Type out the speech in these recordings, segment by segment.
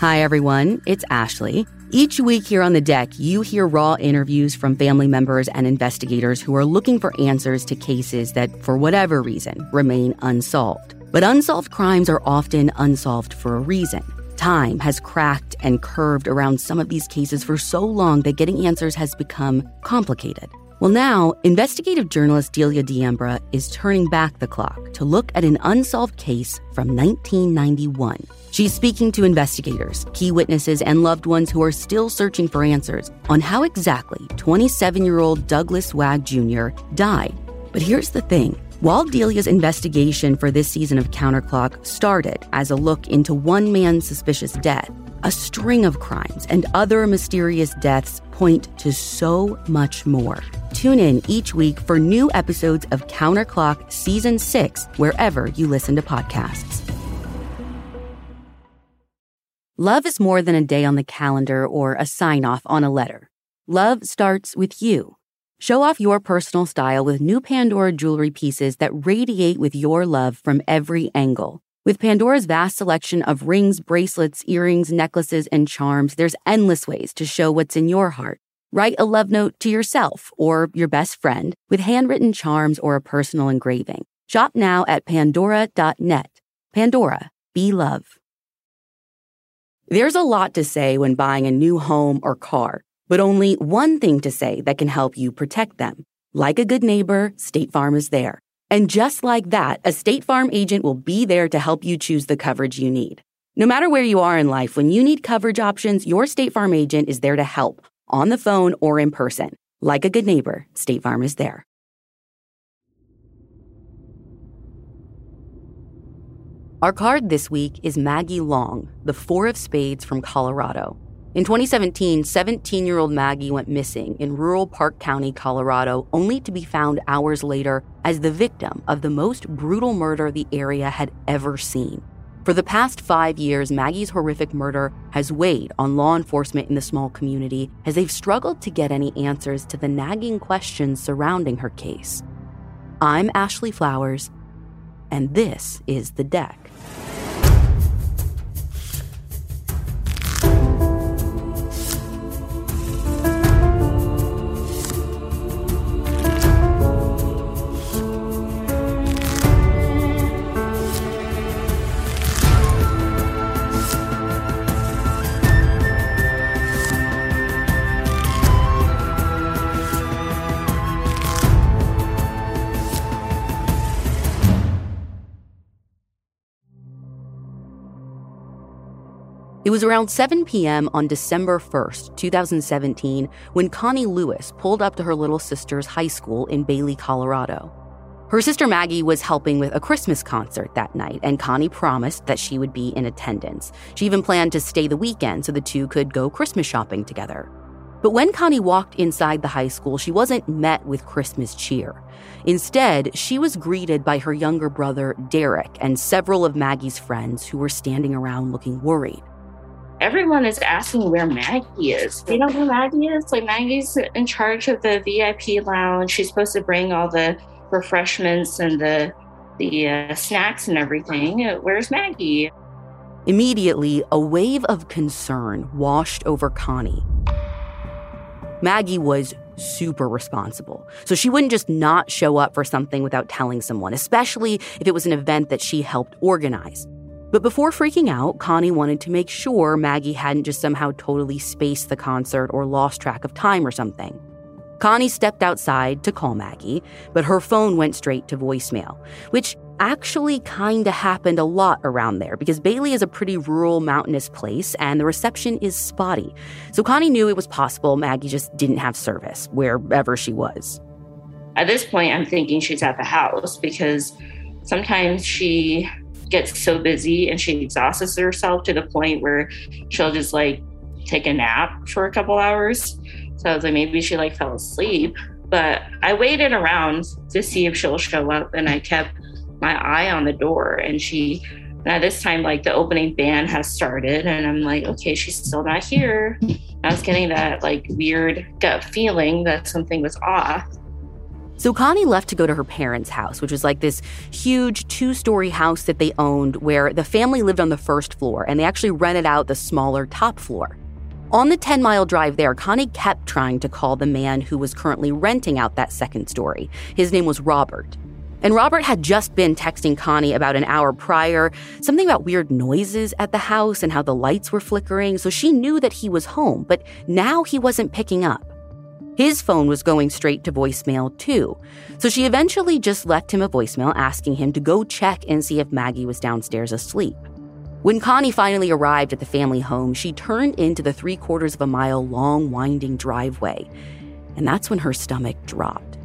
Hi, everyone. It's Ashley. Each week here on the deck, you hear raw interviews from family members and investigators who are looking for answers to cases that, for whatever reason, remain unsolved. But unsolved crimes are often unsolved for a reason. Time has cracked and curved around some of these cases for so long that getting answers has become complicated. Well, now, investigative journalist Delia D'Ambra is turning back the clock to look at an unsolved case from 1991. She's speaking to investigators, key witnesses, and loved ones who are still searching for answers on how exactly 27 year old Douglas Wag Jr. died. But here's the thing while Delia's investigation for this season of Counterclock started as a look into one man's suspicious death, a string of crimes and other mysterious deaths point to so much more. Tune in each week for new episodes of Counterclock Season 6 wherever you listen to podcasts. Love is more than a day on the calendar or a sign off on a letter. Love starts with you. Show off your personal style with new Pandora jewelry pieces that radiate with your love from every angle. With Pandora's vast selection of rings, bracelets, earrings, necklaces, and charms, there's endless ways to show what's in your heart. Write a love note to yourself or your best friend with handwritten charms or a personal engraving. Shop now at pandora.net. Pandora, be love. There's a lot to say when buying a new home or car but only one thing to say that can help you protect them. Like a good neighbor, State Farm is there. And just like that, a State Farm agent will be there to help you choose the coverage you need. No matter where you are in life, when you need coverage options, your State Farm agent is there to help, on the phone or in person. Like a good neighbor, State Farm is there. Our card this week is Maggie Long, the Four of Spades from Colorado. In 2017, 17 year old Maggie went missing in rural Park County, Colorado, only to be found hours later as the victim of the most brutal murder the area had ever seen. For the past five years, Maggie's horrific murder has weighed on law enforcement in the small community as they've struggled to get any answers to the nagging questions surrounding her case. I'm Ashley Flowers, and this is The Deck. It was around 7 p.m. on December 1st, 2017, when Connie Lewis pulled up to her little sister's high school in Bailey, Colorado. Her sister Maggie was helping with a Christmas concert that night, and Connie promised that she would be in attendance. She even planned to stay the weekend so the two could go Christmas shopping together. But when Connie walked inside the high school, she wasn't met with Christmas cheer. Instead, she was greeted by her younger brother, Derek, and several of Maggie's friends who were standing around looking worried everyone is asking where Maggie is. You know where Maggie is? Like Maggie's in charge of the VIP lounge. She's supposed to bring all the refreshments and the the uh, snacks and everything. Where's Maggie? Immediately, a wave of concern washed over Connie. Maggie was super responsible. So she wouldn't just not show up for something without telling someone, especially if it was an event that she helped organize. But before freaking out, Connie wanted to make sure Maggie hadn't just somehow totally spaced the concert or lost track of time or something. Connie stepped outside to call Maggie, but her phone went straight to voicemail, which actually kind of happened a lot around there because Bailey is a pretty rural, mountainous place and the reception is spotty. So Connie knew it was possible Maggie just didn't have service wherever she was. At this point, I'm thinking she's at the house because sometimes she gets so busy and she exhausts herself to the point where she'll just like take a nap for a couple hours. So I was like, maybe she like fell asleep. But I waited around to see if she'll show up and I kept my eye on the door and she now this time like the opening band has started and I'm like, okay, she's still not here. I was getting that like weird gut feeling that something was off. So Connie left to go to her parents' house, which was like this huge two story house that they owned where the family lived on the first floor and they actually rented out the smaller top floor. On the 10 mile drive there, Connie kept trying to call the man who was currently renting out that second story. His name was Robert. And Robert had just been texting Connie about an hour prior, something about weird noises at the house and how the lights were flickering, so she knew that he was home, but now he wasn't picking up. His phone was going straight to voicemail, too. So she eventually just left him a voicemail asking him to go check and see if Maggie was downstairs asleep. When Connie finally arrived at the family home, she turned into the three quarters of a mile long, winding driveway. And that's when her stomach dropped.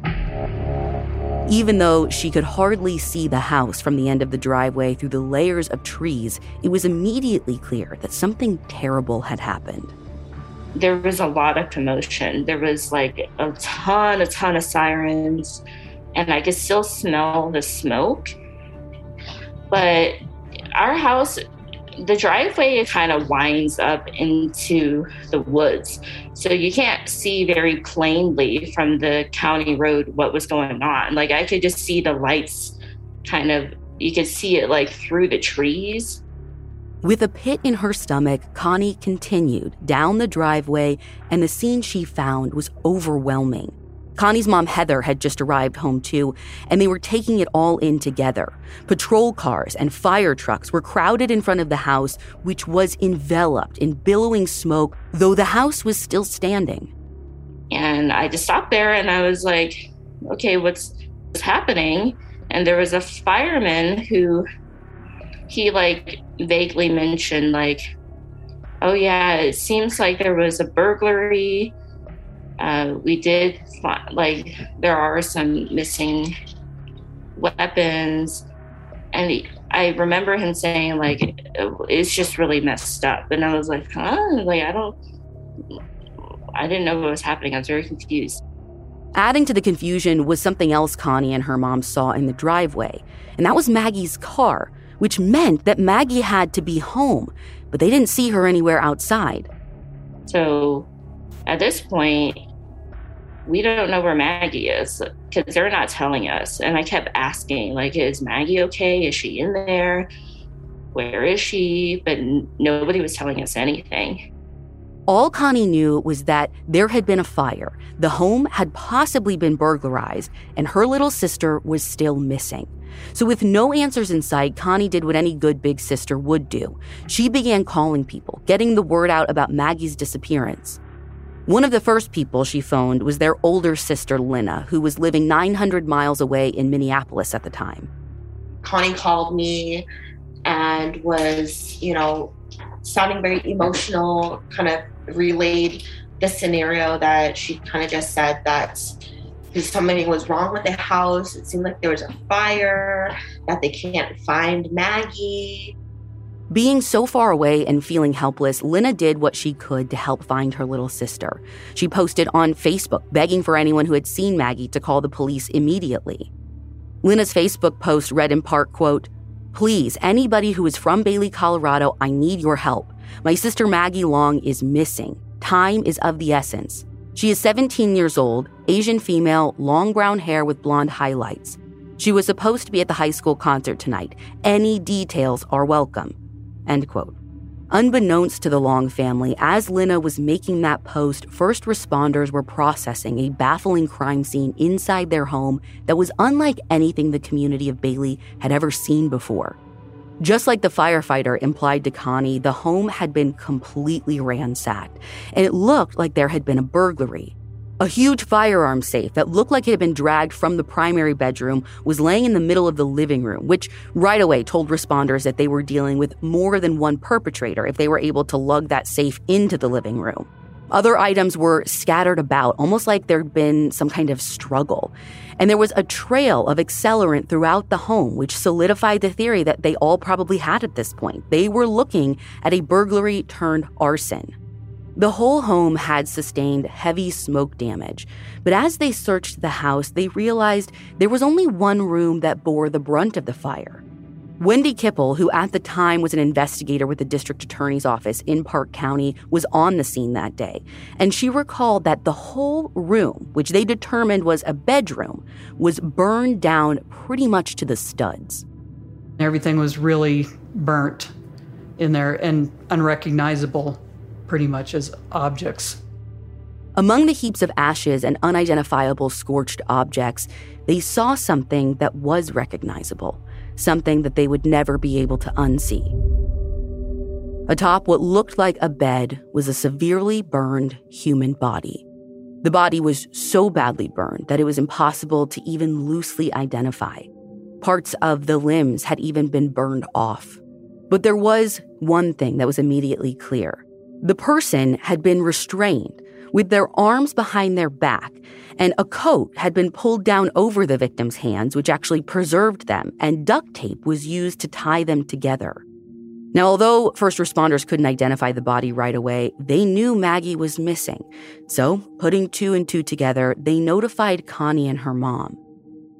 Even though she could hardly see the house from the end of the driveway through the layers of trees, it was immediately clear that something terrible had happened there was a lot of commotion. There was like a ton, a ton of sirens, and I could still smell the smoke. But our house, the driveway kind of winds up into the woods. So you can't see very plainly from the county road what was going on. Like I could just see the lights kind of, you could see it like through the trees. With a pit in her stomach, Connie continued down the driveway, and the scene she found was overwhelming. Connie's mom, Heather, had just arrived home too, and they were taking it all in together. Patrol cars and fire trucks were crowded in front of the house, which was enveloped in billowing smoke, though the house was still standing. And I just stopped there and I was like, okay, what's, what's happening? And there was a fireman who he like vaguely mentioned like oh yeah it seems like there was a burglary. Uh, we did like there are some missing weapons. And he, i remember him saying like it's just really messed up. And i was like huh? Like i don't i didn't know what was happening. I was very confused. Adding to the confusion was something else connie and her mom saw in the driveway and that was maggie's car which meant that Maggie had to be home, but they didn't see her anywhere outside. So at this point, we don't know where Maggie is because they're not telling us. And I kept asking, like, is Maggie okay? Is she in there? Where is she? But nobody was telling us anything. All Connie knew was that there had been a fire, the home had possibly been burglarized, and her little sister was still missing. So, with no answers in sight, Connie did what any good big sister would do. She began calling people, getting the word out about Maggie's disappearance. One of the first people she phoned was their older sister, Lena, who was living 900 miles away in Minneapolis at the time. Connie called me and was, you know, sounding very emotional, kind of relayed the scenario that she kind of just said that something was wrong with the house. It seemed like there was a fire, that they can't find Maggie. Being so far away and feeling helpless, Lena did what she could to help find her little sister. She posted on Facebook begging for anyone who had seen Maggie to call the police immediately. Lena's Facebook post read in part, quote, Please, anybody who is from Bailey, Colorado, I need your help. My sister Maggie Long is missing. Time is of the essence. She is 17 years old, Asian female, long brown hair with blonde highlights. She was supposed to be at the high school concert tonight. Any details are welcome. End quote. Unbeknownst to the Long family, as Lena was making that post, first responders were processing a baffling crime scene inside their home that was unlike anything the community of Bailey had ever seen before. Just like the firefighter implied to Connie, the home had been completely ransacked, and it looked like there had been a burglary. A huge firearm safe that looked like it had been dragged from the primary bedroom was laying in the middle of the living room, which right away told responders that they were dealing with more than one perpetrator if they were able to lug that safe into the living room. Other items were scattered about, almost like there'd been some kind of struggle. And there was a trail of accelerant throughout the home, which solidified the theory that they all probably had at this point. They were looking at a burglary turned arson. The whole home had sustained heavy smoke damage, but as they searched the house, they realized there was only one room that bore the brunt of the fire. Wendy Kipple, who at the time was an investigator with the district attorney's office in Park County, was on the scene that day. And she recalled that the whole room, which they determined was a bedroom, was burned down pretty much to the studs. Everything was really burnt in there and unrecognizable pretty much as objects. Among the heaps of ashes and unidentifiable scorched objects, they saw something that was recognizable something that they would never be able to unsee. Atop what looked like a bed was a severely burned human body. The body was so badly burned that it was impossible to even loosely identify. Parts of the limbs had even been burned off. But there was one thing that was immediately clear the person had been restrained with their arms behind their back, and a coat had been pulled down over the victim's hands, which actually preserved them, and duct tape was used to tie them together. Now, although first responders couldn't identify the body right away, they knew Maggie was missing. So, putting two and two together, they notified Connie and her mom.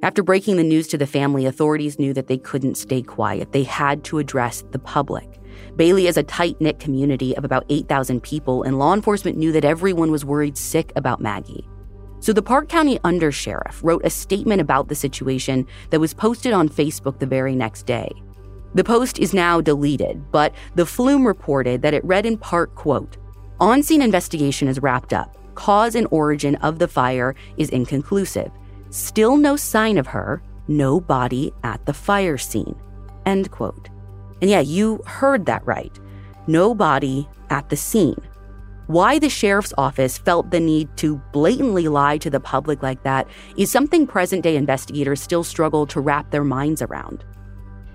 After breaking the news to the family, authorities knew that they couldn't stay quiet. They had to address the public. Bailey is a tight knit community of about 8,000 people, and law enforcement knew that everyone was worried sick about Maggie. So the Park County Undersheriff wrote a statement about the situation that was posted on Facebook the very next day. The post is now deleted, but the Flume reported that it read in part, quote, On-scene investigation is wrapped up. Cause and origin of the fire is inconclusive. Still no sign of her, no body at the fire scene. End quote. And yeah, you heard that right. No body at the scene. Why the sheriff's office felt the need to blatantly lie to the public like that is something present day investigators still struggle to wrap their minds around.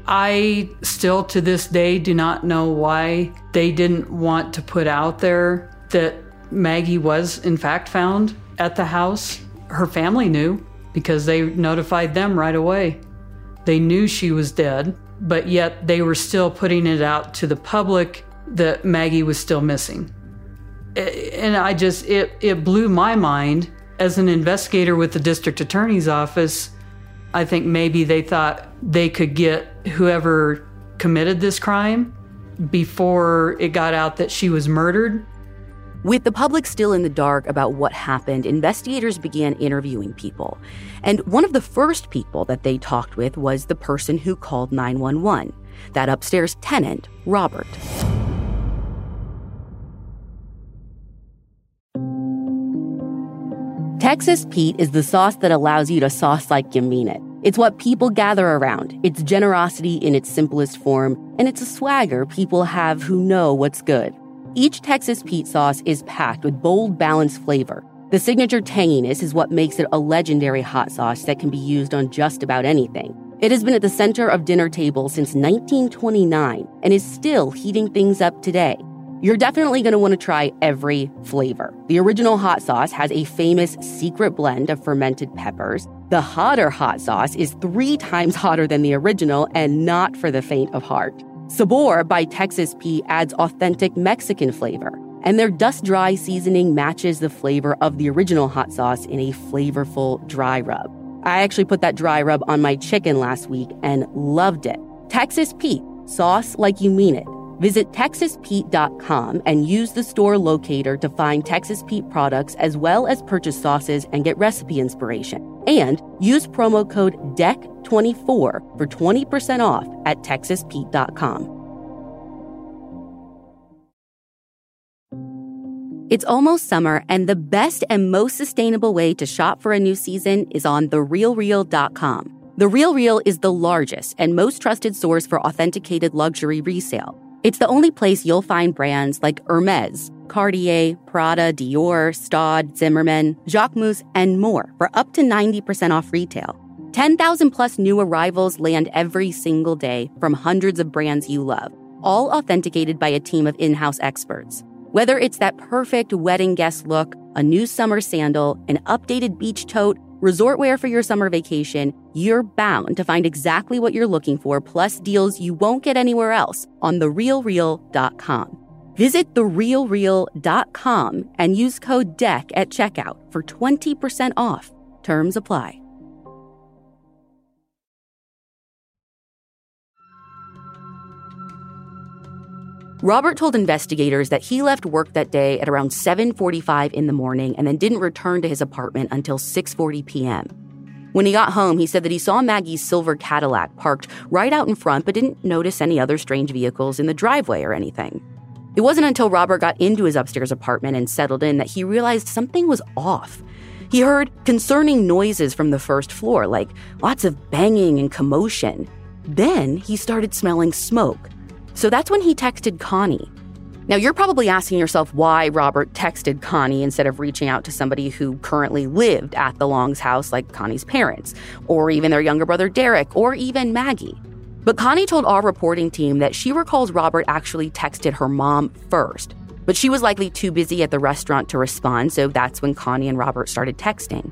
I still to this day do not know why they didn't want to put out there that Maggie was in fact found at the house. Her family knew because they notified them right away. They knew she was dead but yet they were still putting it out to the public that Maggie was still missing. And I just, it, it blew my mind as an investigator with the district attorney's office. I think maybe they thought they could get whoever committed this crime before it got out that she was murdered. With the public still in the dark about what happened, investigators began interviewing people. And one of the first people that they talked with was the person who called 911, that upstairs tenant, Robert. Texas Pete is the sauce that allows you to sauce like you mean it. It's what people gather around. It's generosity in its simplest form, and it's a swagger people have who know what's good. Each Texas Pete sauce is packed with bold, balanced flavor. The signature tanginess is what makes it a legendary hot sauce that can be used on just about anything. It has been at the center of dinner tables since 1929 and is still heating things up today. You're definitely going to want to try every flavor. The original hot sauce has a famous secret blend of fermented peppers. The hotter hot sauce is three times hotter than the original and not for the faint of heart. Sabor by Texas Pete adds authentic Mexican flavor, and their dust dry seasoning matches the flavor of the original hot sauce in a flavorful dry rub. I actually put that dry rub on my chicken last week and loved it. Texas Pete, sauce like you mean it. Visit TexasPete.com and use the store locator to find Texas Pete products as well as purchase sauces and get recipe inspiration. And use promo code DECK24 for 20% off at TexasPete.com. It's almost summer, and the best and most sustainable way to shop for a new season is on TheRealReal.com. The Real Real is the largest and most trusted source for authenticated luxury resale. It's the only place you'll find brands like Hermes, Cartier, Prada, Dior, Staud, Zimmermann, Jacquemus, and more for up to 90% off retail. 10,000 plus new arrivals land every single day from hundreds of brands you love, all authenticated by a team of in house experts. Whether it's that perfect wedding guest look, a new summer sandal, an updated beach tote, resort wear for your summer vacation, you're bound to find exactly what you're looking for, plus deals you won't get anywhere else on therealreal.com. Visit therealreal.com and use code DECK at checkout for 20% off. Terms apply. Robert told investigators that he left work that day at around 7:45 in the morning and then didn't return to his apartment until 6:40 p.m. When he got home, he said that he saw Maggie's silver Cadillac parked right out in front but didn't notice any other strange vehicles in the driveway or anything. It wasn't until Robert got into his upstairs apartment and settled in that he realized something was off. He heard concerning noises from the first floor, like lots of banging and commotion. Then he started smelling smoke. So that's when he texted Connie. Now, you're probably asking yourself why Robert texted Connie instead of reaching out to somebody who currently lived at the Long's house, like Connie's parents, or even their younger brother Derek, or even Maggie. But Connie told our reporting team that she recalls Robert actually texted her mom first, but she was likely too busy at the restaurant to respond, so that's when Connie and Robert started texting.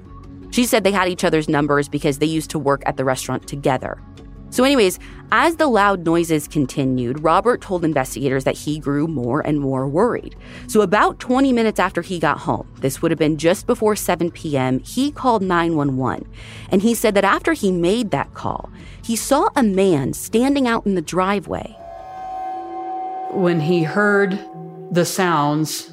She said they had each other's numbers because they used to work at the restaurant together. So, anyways, as the loud noises continued, Robert told investigators that he grew more and more worried. So, about 20 minutes after he got home, this would have been just before 7 p.m., he called 911. And he said that after he made that call, he saw a man standing out in the driveway. When he heard the sounds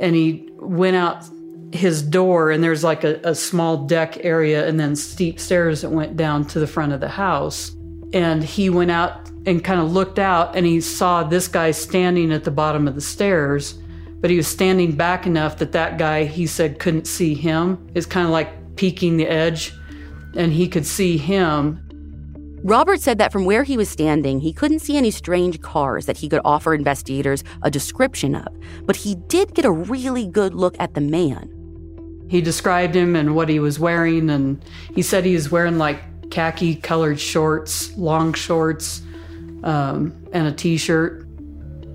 and he went out his door and there's like a, a, small deck area and then steep stairs that went down to the front of the house and he went out and kind of looked out and he saw this guy standing at the bottom of the stairs but he was standing back enough that that guy he said couldn't see him is kind of like peeking the edge and he could see him Robert said that from where he was standing, he couldn't see any strange cars that he could offer investigators a description of, but he did get a really good look at the man. He described him and what he was wearing, and he said he was wearing like khaki colored shorts, long shorts, um, and a t shirt,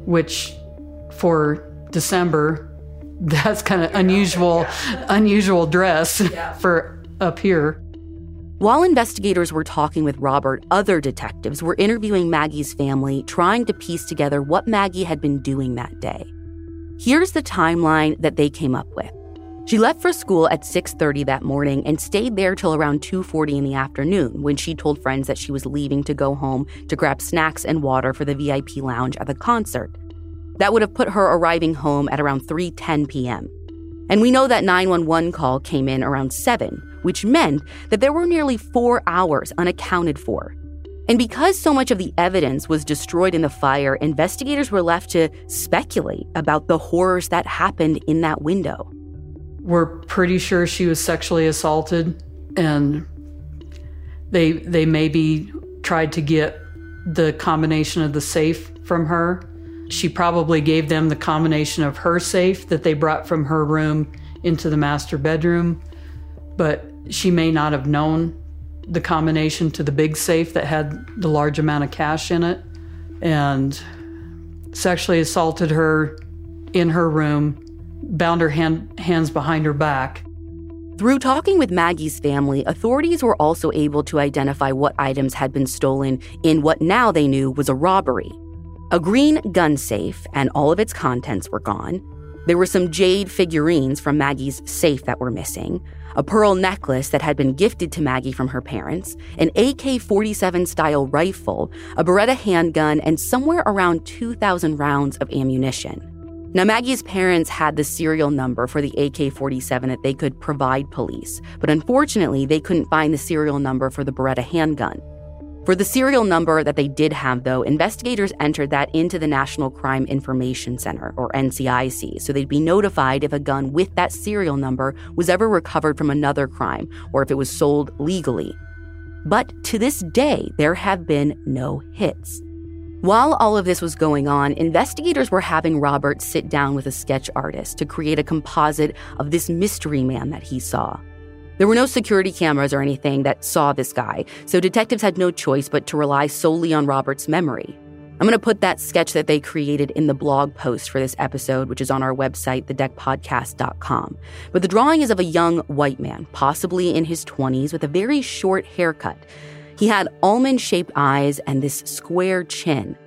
which for December, that's kind of unusual, unusual dress for up here. While investigators were talking with Robert, other detectives were interviewing Maggie's family, trying to piece together what Maggie had been doing that day. Here's the timeline that they came up with. She left for school at 6:30 that morning and stayed there till around 2:40 in the afternoon when she told friends that she was leaving to go home to grab snacks and water for the VIP lounge at the concert. That would have put her arriving home at around 3:10 p.m. And we know that 911 call came in around 7, which meant that there were nearly 4 hours unaccounted for. And because so much of the evidence was destroyed in the fire, investigators were left to speculate about the horrors that happened in that window we're pretty sure she was sexually assaulted and they they maybe tried to get the combination of the safe from her. She probably gave them the combination of her safe that they brought from her room into the master bedroom, but she may not have known the combination to the big safe that had the large amount of cash in it and sexually assaulted her in her room bound her hand, hands behind her back. Through talking with Maggie's family, authorities were also able to identify what items had been stolen in what now they knew was a robbery. A green gun safe and all of its contents were gone. There were some jade figurines from Maggie's safe that were missing, a pearl necklace that had been gifted to Maggie from her parents, an AK 47 style rifle, a Beretta handgun, and somewhere around 2,000 rounds of ammunition. Now, Maggie's parents had the serial number for the AK 47 that they could provide police, but unfortunately, they couldn't find the serial number for the Beretta handgun. For the serial number that they did have, though, investigators entered that into the National Crime Information Center, or NCIC, so they'd be notified if a gun with that serial number was ever recovered from another crime or if it was sold legally. But to this day, there have been no hits. While all of this was going on, investigators were having Robert sit down with a sketch artist to create a composite of this mystery man that he saw. There were no security cameras or anything that saw this guy, so detectives had no choice but to rely solely on Robert's memory. I'm going to put that sketch that they created in the blog post for this episode, which is on our website, thedeckpodcast.com. But the drawing is of a young white man, possibly in his 20s, with a very short haircut. He had almond shaped eyes and this square chin.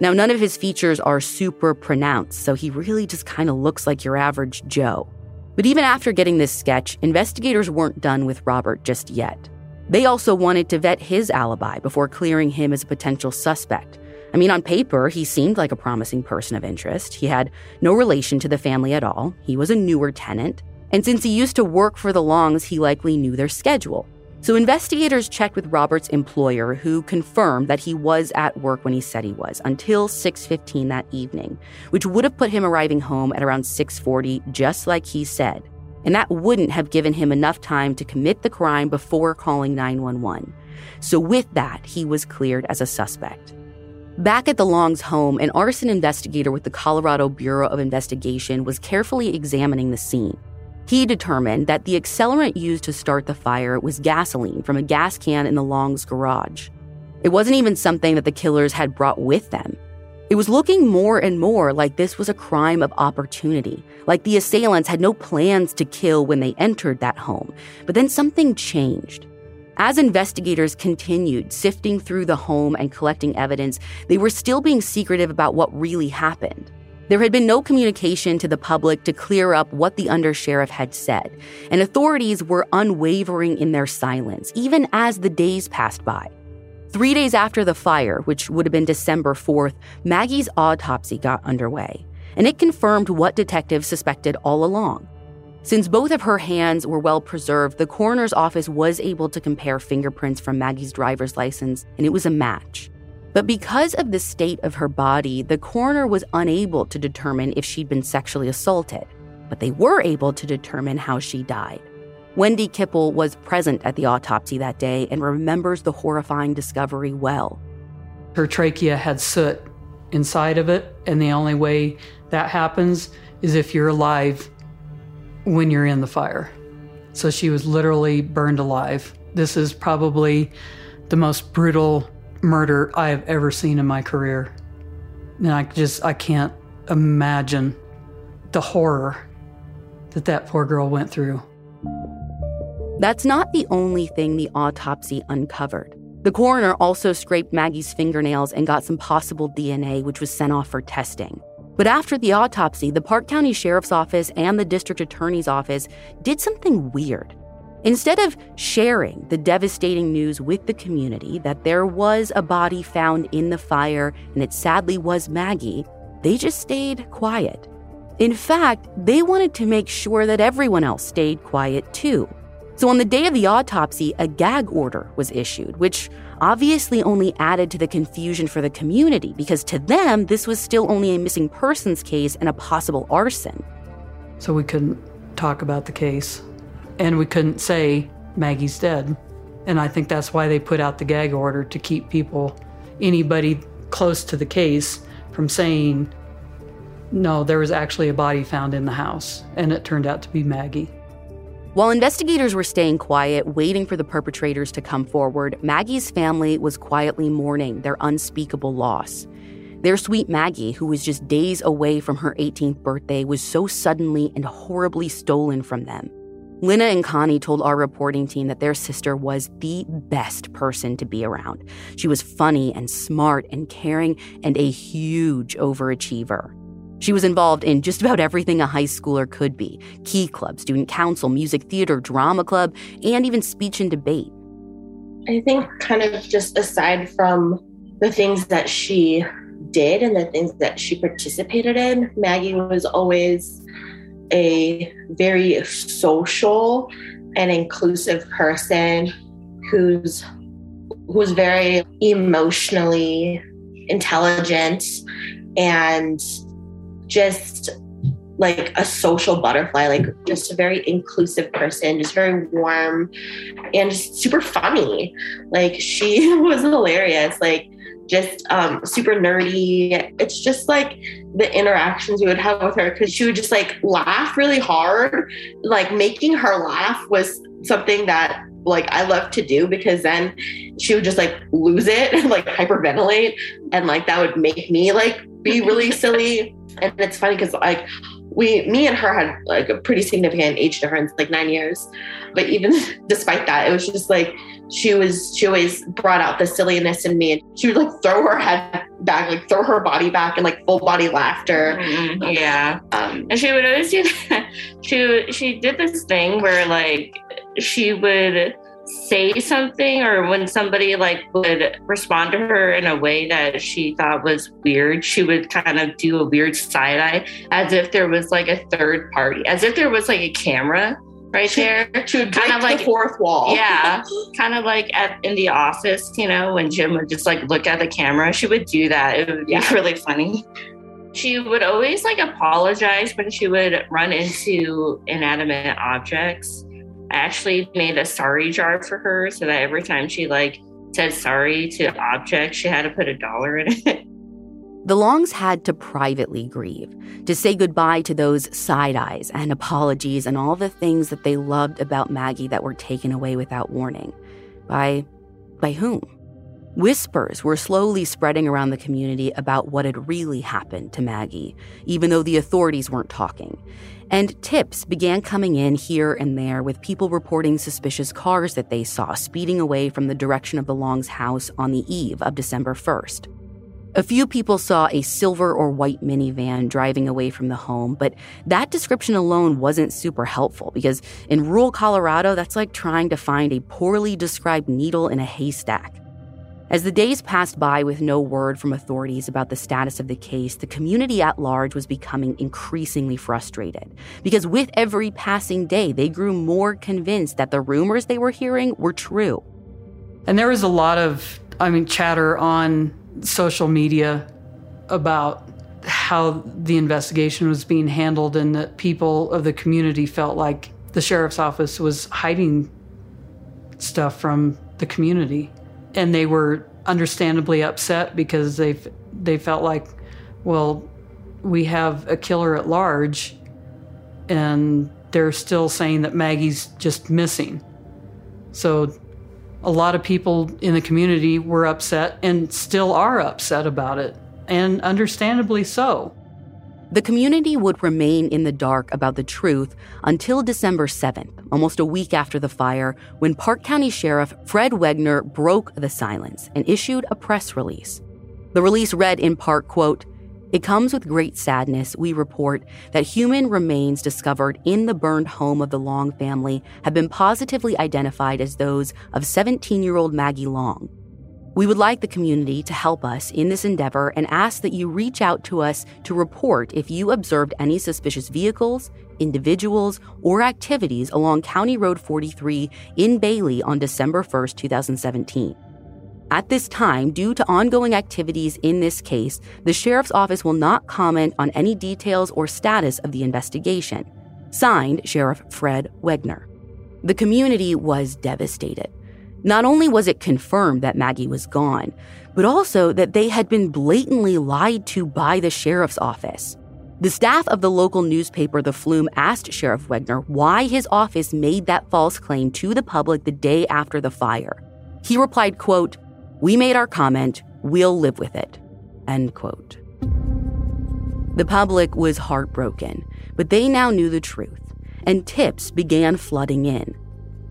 Now, none of his features are super pronounced, so he really just kind of looks like your average Joe. But even after getting this sketch, investigators weren't done with Robert just yet. They also wanted to vet his alibi before clearing him as a potential suspect. I mean, on paper, he seemed like a promising person of interest. He had no relation to the family at all. He was a newer tenant. And since he used to work for the Longs, he likely knew their schedule. So investigators checked with Robert's employer who confirmed that he was at work when he said he was until 6:15 that evening, which would have put him arriving home at around 6:40 just like he said. And that wouldn't have given him enough time to commit the crime before calling 911. So with that, he was cleared as a suspect. Back at the Longs' home, an arson investigator with the Colorado Bureau of Investigation was carefully examining the scene. He determined that the accelerant used to start the fire was gasoline from a gas can in the Long's garage. It wasn't even something that the killers had brought with them. It was looking more and more like this was a crime of opportunity, like the assailants had no plans to kill when they entered that home. But then something changed. As investigators continued sifting through the home and collecting evidence, they were still being secretive about what really happened. There had been no communication to the public to clear up what the undersheriff had said, and authorities were unwavering in their silence, even as the days passed by. Three days after the fire, which would have been December 4th, Maggie's autopsy got underway, and it confirmed what detectives suspected all along. Since both of her hands were well preserved, the coroner's office was able to compare fingerprints from Maggie's driver's license, and it was a match. But because of the state of her body, the coroner was unable to determine if she'd been sexually assaulted. But they were able to determine how she died. Wendy Kipple was present at the autopsy that day and remembers the horrifying discovery well. Her trachea had soot inside of it, and the only way that happens is if you're alive when you're in the fire. So she was literally burned alive. This is probably the most brutal murder I have ever seen in my career. And I just, I can't imagine the horror that that poor girl went through. That's not the only thing the autopsy uncovered. The coroner also scraped Maggie's fingernails and got some possible DNA, which was sent off for testing. But after the autopsy, the Park County Sheriff's Office and the District Attorney's Office did something weird. Instead of sharing the devastating news with the community that there was a body found in the fire and it sadly was Maggie, they just stayed quiet. In fact, they wanted to make sure that everyone else stayed quiet too. So on the day of the autopsy, a gag order was issued, which obviously only added to the confusion for the community because to them, this was still only a missing persons case and a possible arson. So we couldn't talk about the case and we couldn't say Maggie's dead. And I think that's why they put out the gag order to keep people, anybody close to the case, from saying, no, there was actually a body found in the house. And it turned out to be Maggie. While investigators were staying quiet, waiting for the perpetrators to come forward, Maggie's family was quietly mourning their unspeakable loss. Their sweet Maggie, who was just days away from her 18th birthday, was so suddenly and horribly stolen from them. Lena and Connie told our reporting team that their sister was the best person to be around. She was funny and smart and caring and a huge overachiever. She was involved in just about everything a high schooler could be key club, student council, music theater, drama club, and even speech and debate. I think, kind of just aside from the things that she did and the things that she participated in, Maggie was always a very social and inclusive person who's who's very emotionally intelligent and just like a social butterfly, like just a very inclusive person, just very warm and just super funny. Like she was hilarious. Like just um, super nerdy. It's just like the interactions we would have with her because she would just like laugh really hard. Like making her laugh was something that like I love to do because then she would just like lose it and like hyperventilate and like that would make me like be really silly. And it's funny because like we me and her had like a pretty significant age difference, like nine years. But even despite that, it was just like she was she always brought out the silliness in me and she would like throw her head back like throw her body back and like full body laughter. Mm-hmm. yeah. Um, and she would always do that. She she did this thing where like she would say something or when somebody like would respond to her in a way that she thought was weird, she would kind of do a weird side eye as if there was like a third party, as if there was like a camera right she, there. She would kind of like the fourth wall. Yeah. kind of like at in the office, you know, when Jim would just like look at the camera, she would do that. It would be yeah. really funny. She would always like apologize when she would run into inanimate objects. I actually made a sorry jar for her so that every time she like said sorry to objects, she had to put a dollar in it. The Longs had to privately grieve, to say goodbye to those side eyes and apologies and all the things that they loved about Maggie that were taken away without warning. By by whom? Whispers were slowly spreading around the community about what had really happened to Maggie, even though the authorities weren't talking. And tips began coming in here and there with people reporting suspicious cars that they saw speeding away from the direction of the Long's house on the eve of December 1st. A few people saw a silver or white minivan driving away from the home, but that description alone wasn't super helpful because in rural Colorado, that's like trying to find a poorly described needle in a haystack. As the days passed by with no word from authorities about the status of the case, the community at large was becoming increasingly frustrated because with every passing day, they grew more convinced that the rumors they were hearing were true. And there was a lot of, I mean, chatter on social media about how the investigation was being handled and that people of the community felt like the sheriff's office was hiding stuff from the community. And they were understandably upset because they they felt like well we have a killer at large and they're still saying that Maggie's just missing. So a lot of people in the community were upset and still are upset about it, and understandably so. The community would remain in the dark about the truth until December 7th, almost a week after the fire, when Park County Sheriff Fred Wegner broke the silence and issued a press release. The release read in part, quote, it comes with great sadness, we report, that human remains discovered in the burned home of the Long family have been positively identified as those of 17 year old Maggie Long. We would like the community to help us in this endeavor and ask that you reach out to us to report if you observed any suspicious vehicles, individuals, or activities along County Road 43 in Bailey on December 1st, 2017. At this time, due to ongoing activities in this case, the sheriff's office will not comment on any details or status of the investigation. Signed, Sheriff Fred Wegner. The community was devastated. Not only was it confirmed that Maggie was gone, but also that they had been blatantly lied to by the sheriff's office. The staff of the local newspaper, The Flume, asked Sheriff Wegner why his office made that false claim to the public the day after the fire. He replied, quote, we made our comment, we'll live with it. End quote. The public was heartbroken, but they now knew the truth, and tips began flooding in.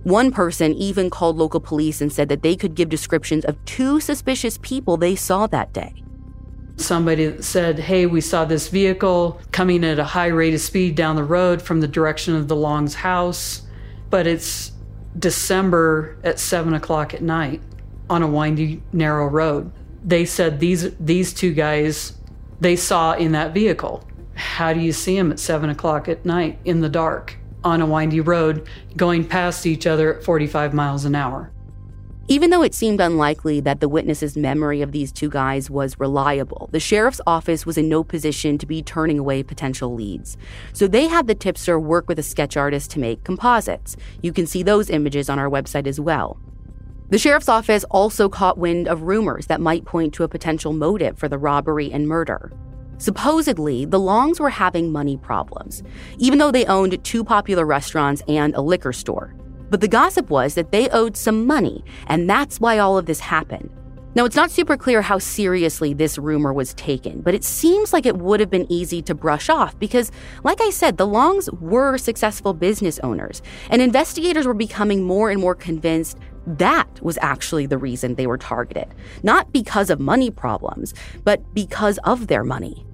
One person even called local police and said that they could give descriptions of two suspicious people they saw that day. Somebody said, Hey, we saw this vehicle coming at a high rate of speed down the road from the direction of the Long's house, but it's December at seven o'clock at night on a windy, narrow road. They said these these two guys they saw in that vehicle. How do you see them at seven o'clock at night in the dark on a windy road going past each other at 45 miles an hour? Even though it seemed unlikely that the witness's memory of these two guys was reliable, the sheriff's office was in no position to be turning away potential leads. So they had the tipster work with a sketch artist to make composites. You can see those images on our website as well. The sheriff's office also caught wind of rumors that might point to a potential motive for the robbery and murder. Supposedly, the Longs were having money problems, even though they owned two popular restaurants and a liquor store. But the gossip was that they owed some money, and that's why all of this happened. Now, it's not super clear how seriously this rumor was taken, but it seems like it would have been easy to brush off because, like I said, the Longs were successful business owners, and investigators were becoming more and more convinced that was actually the reason they were targeted, not because of money problems, but because of their money.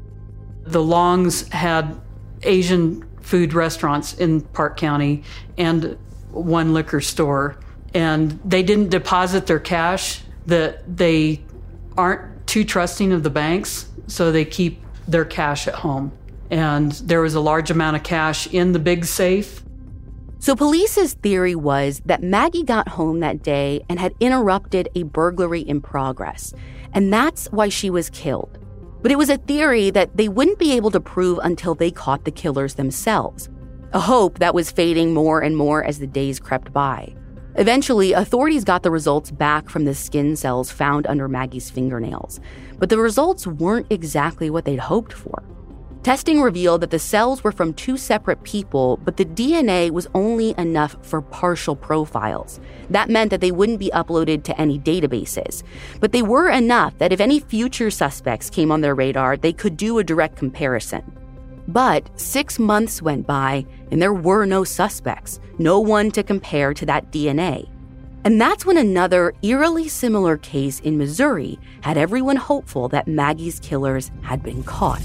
The Longs had Asian food restaurants in Park County and one liquor store and they didn't deposit their cash, that they aren't too trusting of the banks, so they keep their cash at home. And there was a large amount of cash in the big safe. So, police's theory was that Maggie got home that day and had interrupted a burglary in progress, and that's why she was killed. But it was a theory that they wouldn't be able to prove until they caught the killers themselves. A hope that was fading more and more as the days crept by. Eventually, authorities got the results back from the skin cells found under Maggie's fingernails, but the results weren't exactly what they'd hoped for. Testing revealed that the cells were from two separate people, but the DNA was only enough for partial profiles. That meant that they wouldn't be uploaded to any databases. But they were enough that if any future suspects came on their radar, they could do a direct comparison. But six months went by, and there were no suspects, no one to compare to that DNA. And that's when another eerily similar case in Missouri had everyone hopeful that Maggie's killers had been caught.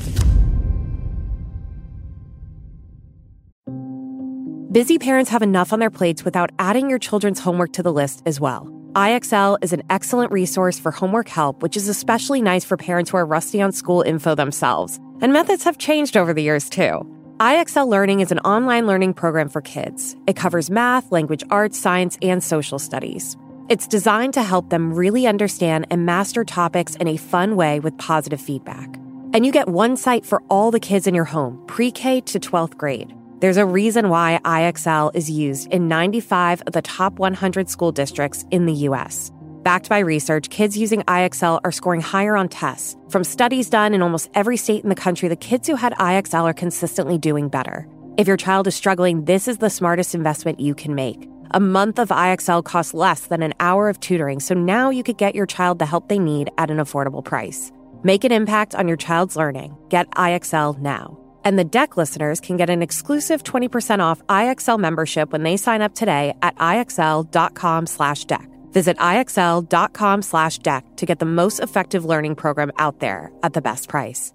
Busy parents have enough on their plates without adding your children's homework to the list as well. IXL is an excellent resource for homework help, which is especially nice for parents who are rusty on school info themselves. And methods have changed over the years, too. IXL Learning is an online learning program for kids. It covers math, language arts, science, and social studies. It's designed to help them really understand and master topics in a fun way with positive feedback. And you get one site for all the kids in your home, pre K to 12th grade. There's a reason why IXL is used in 95 of the top 100 school districts in the US. Backed by research, kids using IXL are scoring higher on tests. From studies done in almost every state in the country, the kids who had IXL are consistently doing better. If your child is struggling, this is the smartest investment you can make. A month of IXL costs less than an hour of tutoring, so now you could get your child the help they need at an affordable price. Make an impact on your child's learning. Get IXL now. And the deck listeners can get an exclusive 20% off IXL membership when they sign up today at IXL.com slash deck. Visit IXL.com slash deck to get the most effective learning program out there at the best price.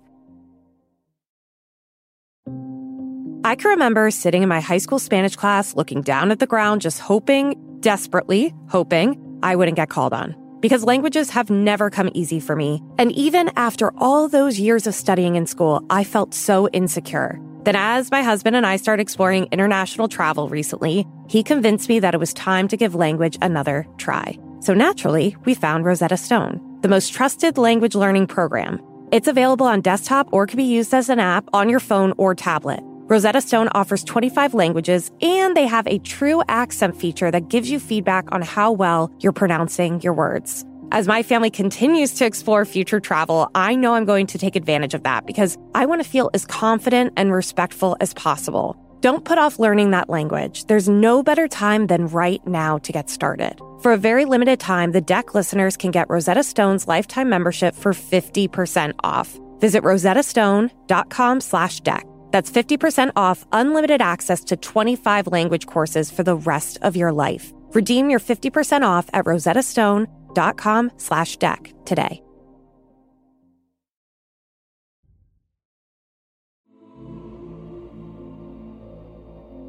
I can remember sitting in my high school Spanish class looking down at the ground, just hoping, desperately hoping, I wouldn't get called on because languages have never come easy for me. And even after all those years of studying in school, I felt so insecure. Then, as my husband and I started exploring international travel recently, he convinced me that it was time to give language another try. So naturally, we found Rosetta Stone, the most trusted language learning program. It's available on desktop or can be used as an app on your phone or tablet. Rosetta Stone offers 25 languages and they have a true accent feature that gives you feedback on how well you're pronouncing your words. As my family continues to explore future travel, I know I'm going to take advantage of that because I want to feel as confident and respectful as possible. Don't put off learning that language. There's no better time than right now to get started. For a very limited time, the deck listeners can get Rosetta Stone's lifetime membership for 50% off. Visit rosettastone.com slash deck. That's 50% off unlimited access to 25 language courses for the rest of your life. Redeem your 50% off at rosettastone.com slash deck today.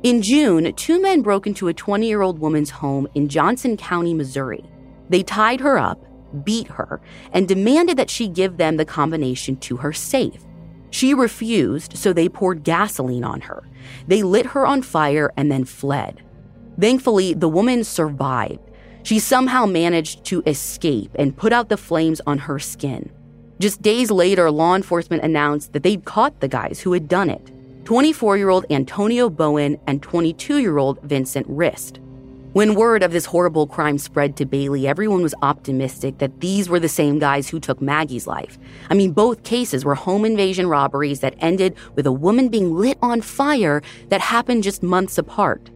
In June, two men broke into a 20 year old woman's home in Johnson County, Missouri. They tied her up, beat her, and demanded that she give them the combination to her safe. She refused, so they poured gasoline on her. They lit her on fire and then fled. Thankfully, the woman survived. She somehow managed to escape and put out the flames on her skin. Just days later, law enforcement announced that they'd caught the guys who had done it 24 year old Antonio Bowen and 22 year old Vincent Rist. When word of this horrible crime spread to Bailey, everyone was optimistic that these were the same guys who took Maggie's life. I mean, both cases were home invasion robberies that ended with a woman being lit on fire that happened just months apart.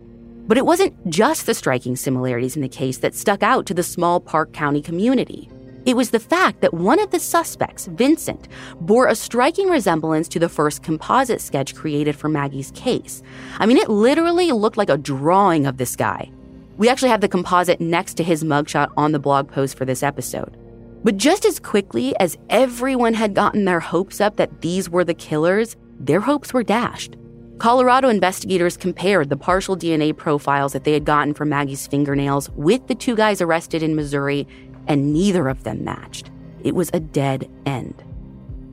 But it wasn't just the striking similarities in the case that stuck out to the small Park County community. It was the fact that one of the suspects, Vincent, bore a striking resemblance to the first composite sketch created for Maggie's case. I mean, it literally looked like a drawing of this guy. We actually have the composite next to his mugshot on the blog post for this episode. But just as quickly as everyone had gotten their hopes up that these were the killers, their hopes were dashed. Colorado investigators compared the partial DNA profiles that they had gotten from Maggie's fingernails with the two guys arrested in Missouri, and neither of them matched. It was a dead end.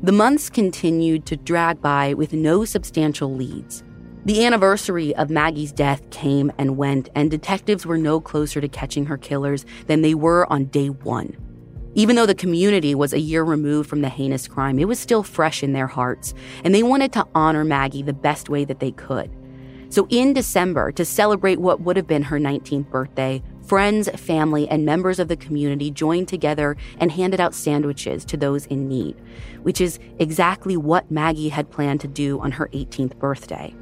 The months continued to drag by with no substantial leads. The anniversary of Maggie's death came and went, and detectives were no closer to catching her killers than they were on day one. Even though the community was a year removed from the heinous crime, it was still fresh in their hearts, and they wanted to honor Maggie the best way that they could. So, in December, to celebrate what would have been her 19th birthday, friends, family, and members of the community joined together and handed out sandwiches to those in need, which is exactly what Maggie had planned to do on her 18th birthday.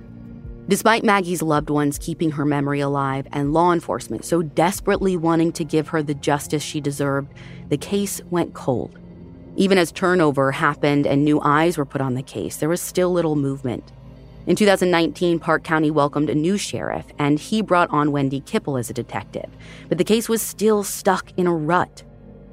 Despite Maggie's loved ones keeping her memory alive and law enforcement so desperately wanting to give her the justice she deserved, the case went cold. Even as turnover happened and new eyes were put on the case, there was still little movement. In 2019, Park County welcomed a new sheriff, and he brought on Wendy Kipple as a detective. But the case was still stuck in a rut.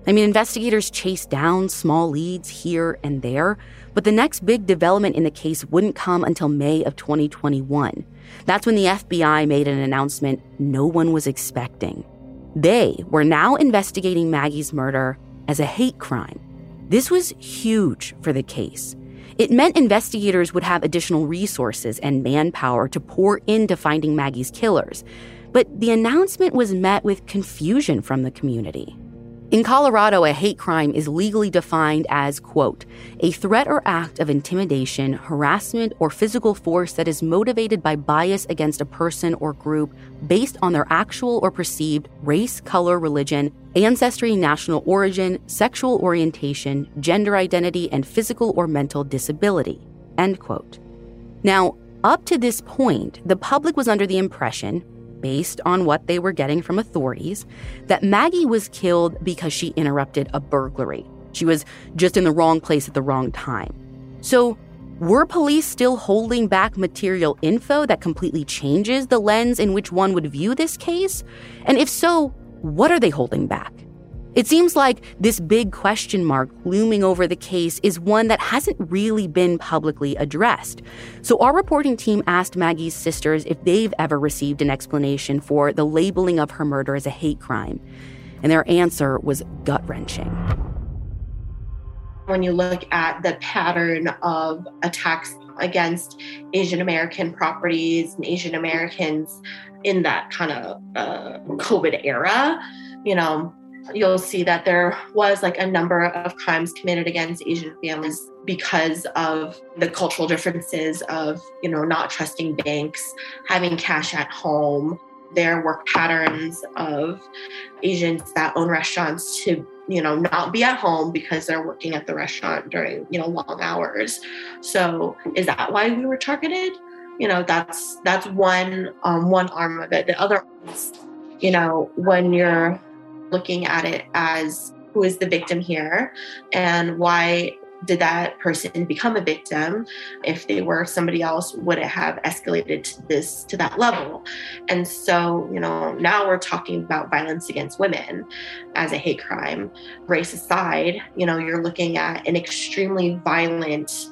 I mean, investigators chased down small leads here and there, but the next big development in the case wouldn't come until May of 2021. That's when the FBI made an announcement no one was expecting. They were now investigating Maggie's murder as a hate crime. This was huge for the case. It meant investigators would have additional resources and manpower to pour into finding Maggie's killers. But the announcement was met with confusion from the community. In Colorado, a hate crime is legally defined as, quote, a threat or act of intimidation, harassment, or physical force that is motivated by bias against a person or group based on their actual or perceived race, color, religion, ancestry, national origin, sexual orientation, gender identity, and physical or mental disability, end quote. Now, up to this point, the public was under the impression based on what they were getting from authorities, that Maggie was killed because she interrupted a burglary. She was just in the wrong place at the wrong time. So, were police still holding back material info that completely changes the lens in which one would view this case? And if so, what are they holding back? It seems like this big question mark looming over the case is one that hasn't really been publicly addressed. So, our reporting team asked Maggie's sisters if they've ever received an explanation for the labeling of her murder as a hate crime. And their answer was gut wrenching. When you look at the pattern of attacks against Asian American properties and Asian Americans in that kind of uh, COVID era, you know, you'll see that there was like a number of crimes committed against Asian families because of the cultural differences of, you know, not trusting banks, having cash at home, their work patterns of Asians that own restaurants to, you know, not be at home because they're working at the restaurant during, you know, long hours. So is that why we were targeted? You know, that's that's one um, one arm of it. The other, you know, when you're looking at it as who is the victim here? And why did that person become a victim? If they were somebody else would it have escalated to this to that level? And so you know now we're talking about violence against women as a hate crime. Race aside you know you're looking at an extremely violent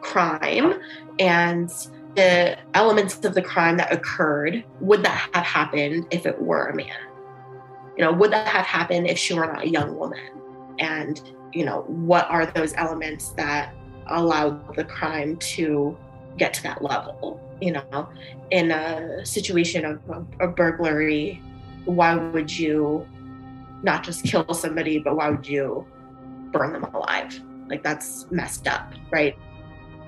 crime and the elements of the crime that occurred would that have happened if it were a man you know, would that have happened if she were not a young woman? And, you know, what are those elements that allowed the crime to get to that level? You know, in a situation of a burglary, why would you not just kill somebody, but why would you burn them alive? Like that's messed up, right?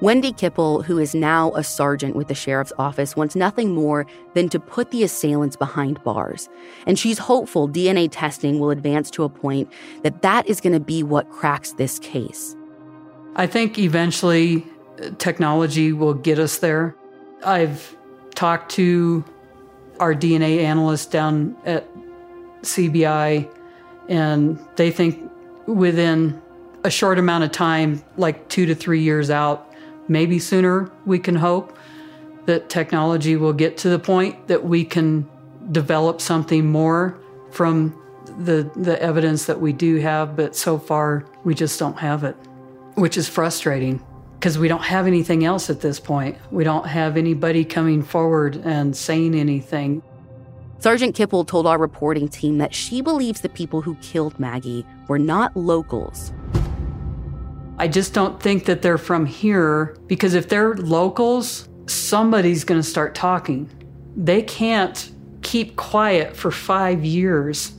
Wendy Kipple, who is now a sergeant with the sheriff's office, wants nothing more than to put the assailants behind bars. And she's hopeful DNA testing will advance to a point that that is going to be what cracks this case. I think eventually uh, technology will get us there. I've talked to our DNA analyst down at CBI, and they think within a short amount of time, like two to three years out, maybe sooner we can hope that technology will get to the point that we can develop something more from the the evidence that we do have but so far we just don't have it which is frustrating because we don't have anything else at this point. We don't have anybody coming forward and saying anything. Sergeant Kipple told our reporting team that she believes the people who killed Maggie were not locals. I just don't think that they're from here because if they're locals, somebody's going to start talking. They can't keep quiet for five years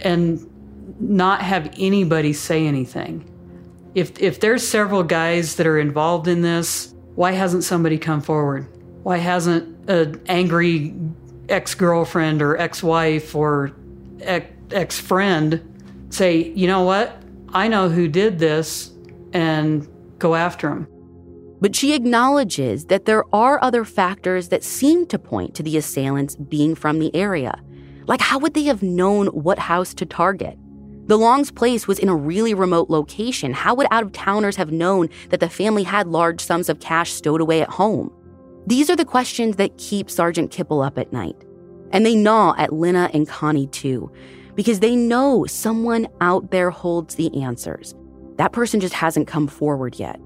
and not have anybody say anything. If, if there's several guys that are involved in this, why hasn't somebody come forward? Why hasn't an angry ex girlfriend or ex wife or ex friend say, you know what? I know who did this and go after him. But she acknowledges that there are other factors that seem to point to the assailants being from the area. Like, how would they have known what house to target? The Long's place was in a really remote location. How would out of towners have known that the family had large sums of cash stowed away at home? These are the questions that keep Sergeant Kipple up at night. And they gnaw at Lena and Connie too, because they know someone out there holds the answers. That person just hasn't come forward yet.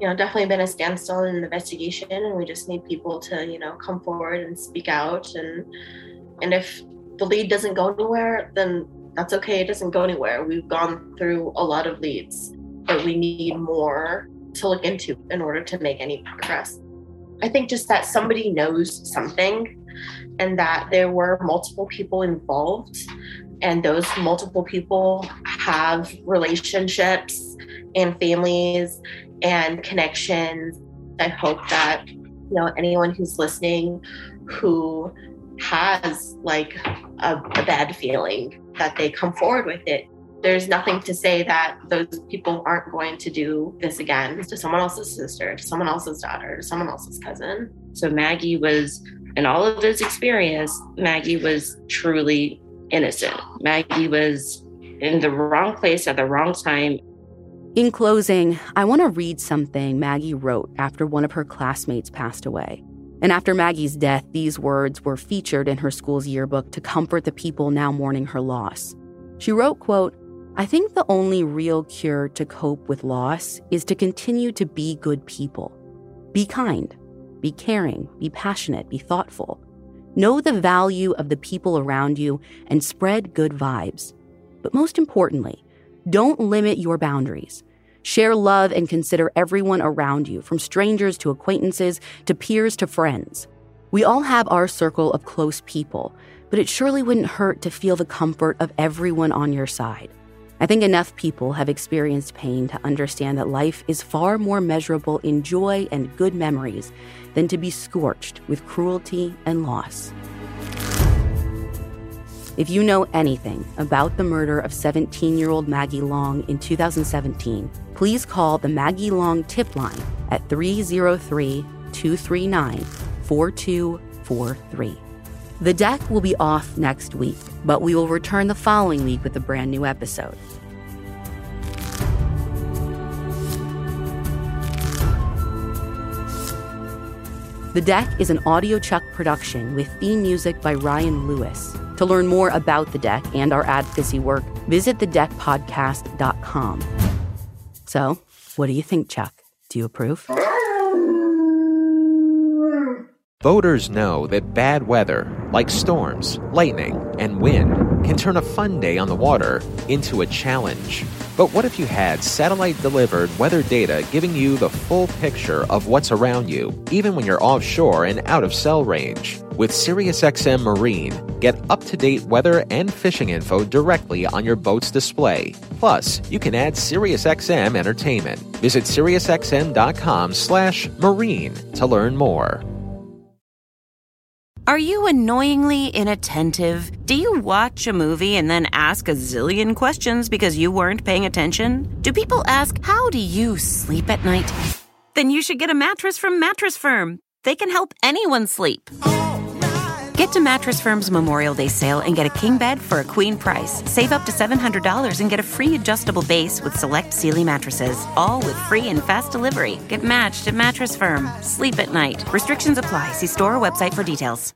You know, definitely been a standstill in the investigation, and we just need people to, you know, come forward and speak out. And and if the lead doesn't go anywhere, then that's okay. It doesn't go anywhere. We've gone through a lot of leads, but we need more to look into in order to make any progress. I think just that somebody knows something and that there were multiple people involved, and those multiple people have relationships and families and connections. I hope that you know anyone who's listening who has like a, a bad feeling that they come forward with it there's nothing to say that those people aren't going to do this again to someone else's sister, to someone else's daughter, to someone else's cousin. So Maggie was, in all of this experience, Maggie was truly innocent. Maggie was in the wrong place at the wrong time. In closing, I want to read something Maggie wrote after one of her classmates passed away. And after Maggie's death, these words were featured in her school's yearbook to comfort the people now mourning her loss. She wrote, quote, I think the only real cure to cope with loss is to continue to be good people. Be kind, be caring, be passionate, be thoughtful. Know the value of the people around you and spread good vibes. But most importantly, don't limit your boundaries. Share love and consider everyone around you, from strangers to acquaintances to peers to friends. We all have our circle of close people, but it surely wouldn't hurt to feel the comfort of everyone on your side. I think enough people have experienced pain to understand that life is far more measurable in joy and good memories than to be scorched with cruelty and loss. If you know anything about the murder of 17 year old Maggie Long in 2017, please call the Maggie Long tip line at 303 239 4243. The deck will be off next week, but we will return the following week with a brand new episode. The Deck is an Audio Chuck production with theme music by Ryan Lewis. To learn more about The Deck and our advocacy work, visit thedeckpodcast.com. So, what do you think, Chuck? Do you approve? Voters know that bad weather, like storms, lightning, and wind, can turn a fun day on the water into a challenge. But what if you had satellite delivered weather data giving you the full picture of what's around you, even when you're offshore and out of cell range? With SiriusXM Marine, get up to date weather and fishing info directly on your boat's display. Plus, you can add SiriusXM entertainment. Visit SiriusXM.com/slash marine to learn more. Are you annoyingly inattentive? Do you watch a movie and then ask a zillion questions because you weren't paying attention? Do people ask, How do you sleep at night? Then you should get a mattress from Mattress Firm. They can help anyone sleep. Get to Mattress Firm's Memorial Day sale and get a king bed for a queen price. Save up to $700 and get a free adjustable base with select Sealy mattresses, all with free and fast delivery. Get matched at Mattress Firm. Sleep at night. Restrictions apply. See store or website for details.